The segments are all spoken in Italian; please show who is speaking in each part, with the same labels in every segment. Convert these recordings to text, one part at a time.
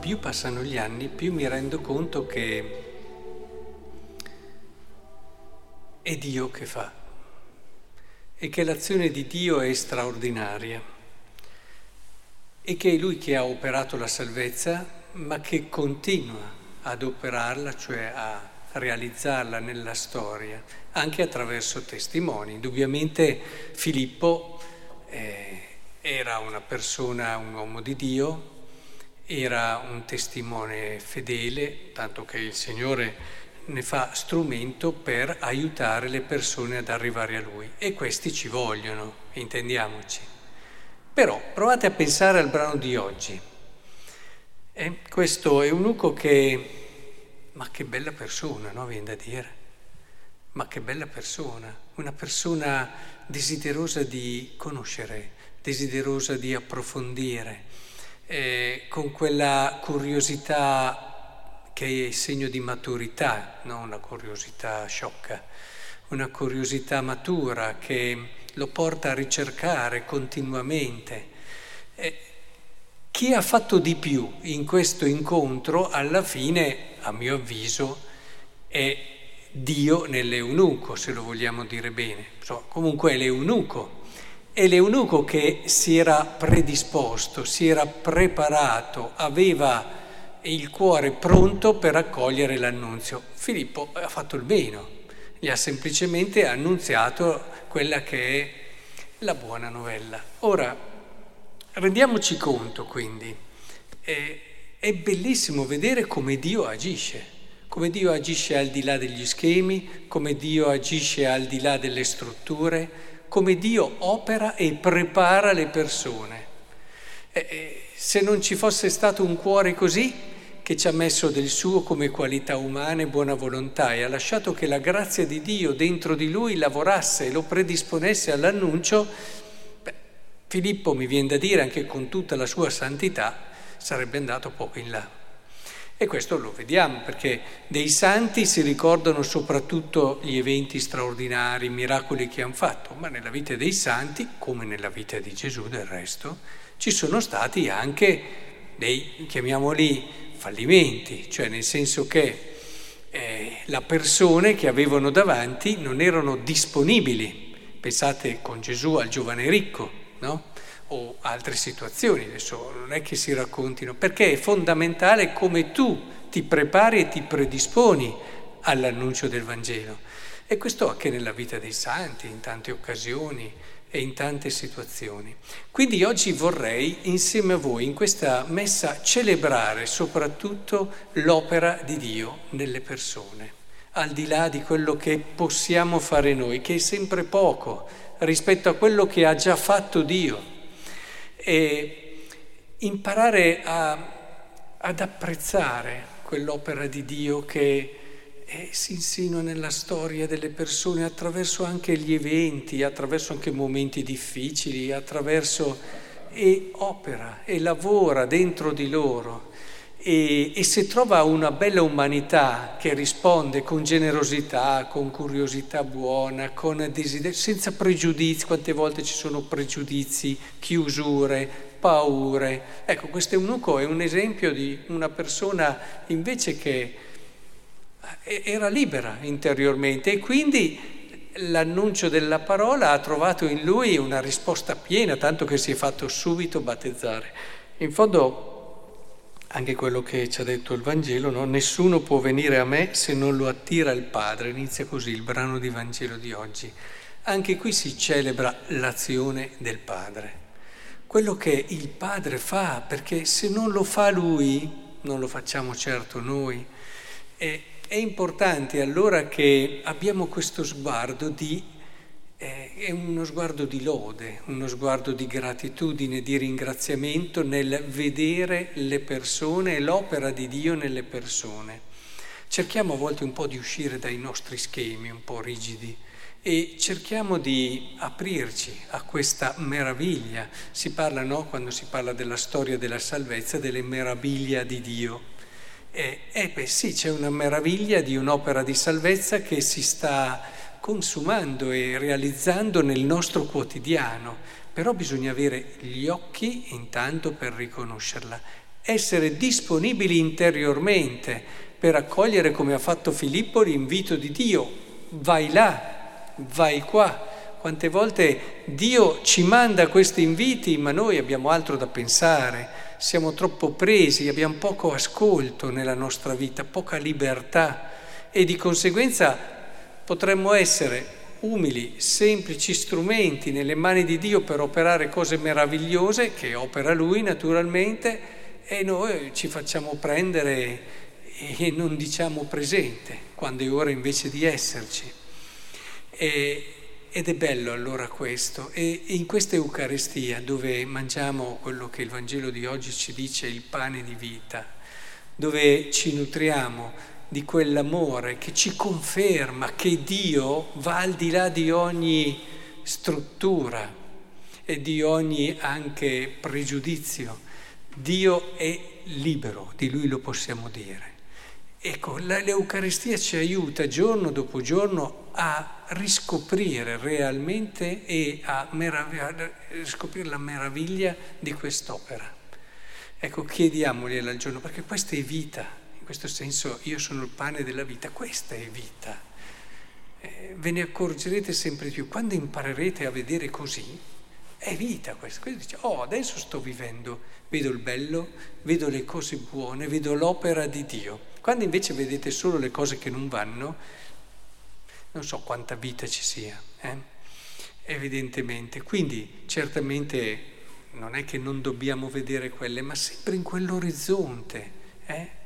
Speaker 1: più passano gli anni, più mi rendo conto che è Dio che fa e che l'azione di Dio è straordinaria e che è Lui che ha operato la salvezza, ma che continua ad operarla, cioè a realizzarla nella storia, anche attraverso testimoni. Indubbiamente Filippo eh, era una persona, un uomo di Dio, era un testimone fedele, tanto che il Signore ne fa strumento per aiutare le persone ad arrivare a Lui. E questi ci vogliono, intendiamoci. Però provate a pensare al brano di oggi. Eh, questo eunuco che... Ma che bella persona, no? Viene da dire. Ma che bella persona, una persona desiderosa di conoscere, desiderosa di approfondire, eh, con quella curiosità che è segno di maturità, non una curiosità sciocca, una curiosità matura che lo porta a ricercare continuamente. E chi ha fatto di più in questo incontro, alla fine, a mio avviso, è Dio nell'eunuco, se lo vogliamo dire bene. Insomma, comunque è l'eunuco. È l'eunuco che si era predisposto, si era preparato, aveva il cuore pronto per accogliere l'annunzio. Filippo ha fatto il bene, gli ha semplicemente annunziato quella che è la buona novella. Ora, rendiamoci conto quindi, è, è bellissimo vedere come Dio agisce, come Dio agisce al di là degli schemi, come Dio agisce al di là delle strutture, come Dio opera e prepara le persone. E, se non ci fosse stato un cuore così, che ci ha messo del suo come qualità umana e buona volontà e ha lasciato che la grazia di Dio dentro di lui lavorasse e lo predisponesse all'annuncio, beh, Filippo mi viene da dire anche con tutta la sua santità sarebbe andato poco in là. E questo lo vediamo perché dei santi si ricordano soprattutto gli eventi straordinari, i miracoli che hanno fatto, ma nella vita dei santi, come nella vita di Gesù del resto, ci sono stati anche dei, chiamiamoli, fallimenti, cioè nel senso che eh, le persone che avevano davanti non erano disponibili. Pensate con Gesù al giovane ricco, no? O altre situazioni, adesso non è che si raccontino, perché è fondamentale come tu ti prepari e ti predisponi all'annuncio del Vangelo. E questo anche nella vita dei santi, in tante occasioni e in tante situazioni. Quindi oggi vorrei insieme a voi in questa messa celebrare soprattutto l'opera di Dio nelle persone, al di là di quello che possiamo fare noi, che è sempre poco rispetto a quello che ha già fatto Dio. E imparare a, ad apprezzare quell'opera di Dio che e si insinua nella storia delle persone attraverso anche gli eventi, attraverso anche momenti difficili, attraverso e opera e lavora dentro di loro e, e se trova una bella umanità che risponde con generosità, con curiosità buona, con desiderio, senza pregiudizi, quante volte ci sono pregiudizi, chiusure, paure. Ecco, questo eunuco è un esempio di una persona invece che era libera interiormente e quindi l'annuncio della parola ha trovato in lui una risposta piena, tanto che si è fatto subito battezzare. In fondo, anche quello che ci ha detto il Vangelo, no? nessuno può venire a me se non lo attira il Padre. Inizia così il brano di Vangelo di oggi. Anche qui si celebra l'azione del Padre, quello che il Padre fa, perché se non lo fa Lui, non lo facciamo certo noi. E è importante allora che abbiamo questo sguardo di, è uno sguardo di lode, uno sguardo di gratitudine, di ringraziamento nel vedere le persone e l'opera di Dio nelle persone. Cerchiamo a volte un po' di uscire dai nostri schemi un po' rigidi e cerchiamo di aprirci a questa meraviglia. Si parla, no, quando si parla della storia della salvezza, delle meraviglie di Dio. E, eh, beh sì, c'è una meraviglia di un'opera di salvezza che si sta consumando e realizzando nel nostro quotidiano, però bisogna avere gli occhi intanto per riconoscerla essere disponibili interiormente per accogliere, come ha fatto Filippo, l'invito di Dio. Vai là, vai qua. Quante volte Dio ci manda questi inviti, ma noi abbiamo altro da pensare, siamo troppo presi, abbiamo poco ascolto nella nostra vita, poca libertà e di conseguenza potremmo essere umili, semplici strumenti nelle mani di Dio per operare cose meravigliose che opera Lui naturalmente e noi ci facciamo prendere e non diciamo presente quando è ora invece di esserci. E, ed è bello allora questo. E in questa Eucaristia dove mangiamo quello che il Vangelo di oggi ci dice, il pane di vita, dove ci nutriamo di quell'amore che ci conferma che Dio va al di là di ogni struttura e di ogni anche pregiudizio. Dio è libero, di Lui lo possiamo dire. Ecco, l'Eucaristia ci aiuta giorno dopo giorno a riscoprire realmente e a meraviglia, riscoprire la meraviglia di quest'opera. Ecco, chiediamogliela al giorno, perché questa è vita questo senso io sono il pane della vita, questa è vita. Eh, ve ne accorgerete sempre più. Quando imparerete a vedere così, è vita questa. Questo dice, oh, adesso sto vivendo, vedo il bello, vedo le cose buone, vedo l'opera di Dio. Quando invece vedete solo le cose che non vanno, non so quanta vita ci sia, eh? evidentemente. Quindi certamente non è che non dobbiamo vedere quelle, ma sempre in quell'orizzonte. Eh?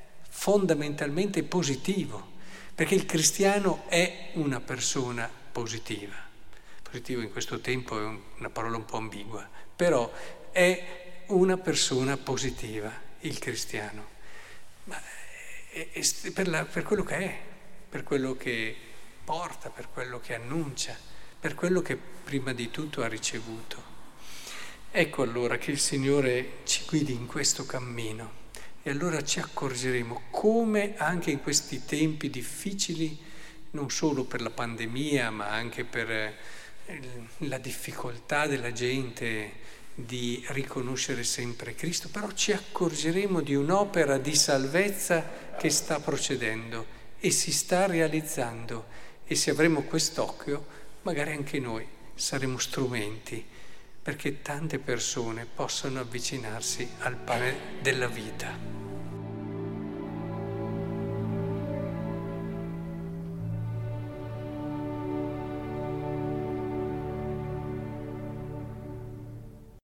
Speaker 1: Fondamentalmente positivo, perché il cristiano è una persona positiva. Positivo in questo tempo è una parola un po' ambigua, però è una persona positiva, il cristiano, Ma è, è per, la, per quello che è, per quello che porta, per quello che annuncia, per quello che prima di tutto ha ricevuto. Ecco allora che il Signore ci guidi in questo cammino. E allora ci accorgeremo come anche in questi tempi difficili, non solo per la pandemia, ma anche per eh, la difficoltà della gente di riconoscere sempre Cristo, però ci accorgeremo di un'opera di salvezza che sta procedendo e si sta realizzando. E se avremo quest'occhio, magari anche noi saremo strumenti perché tante persone possano avvicinarsi al pane della vita.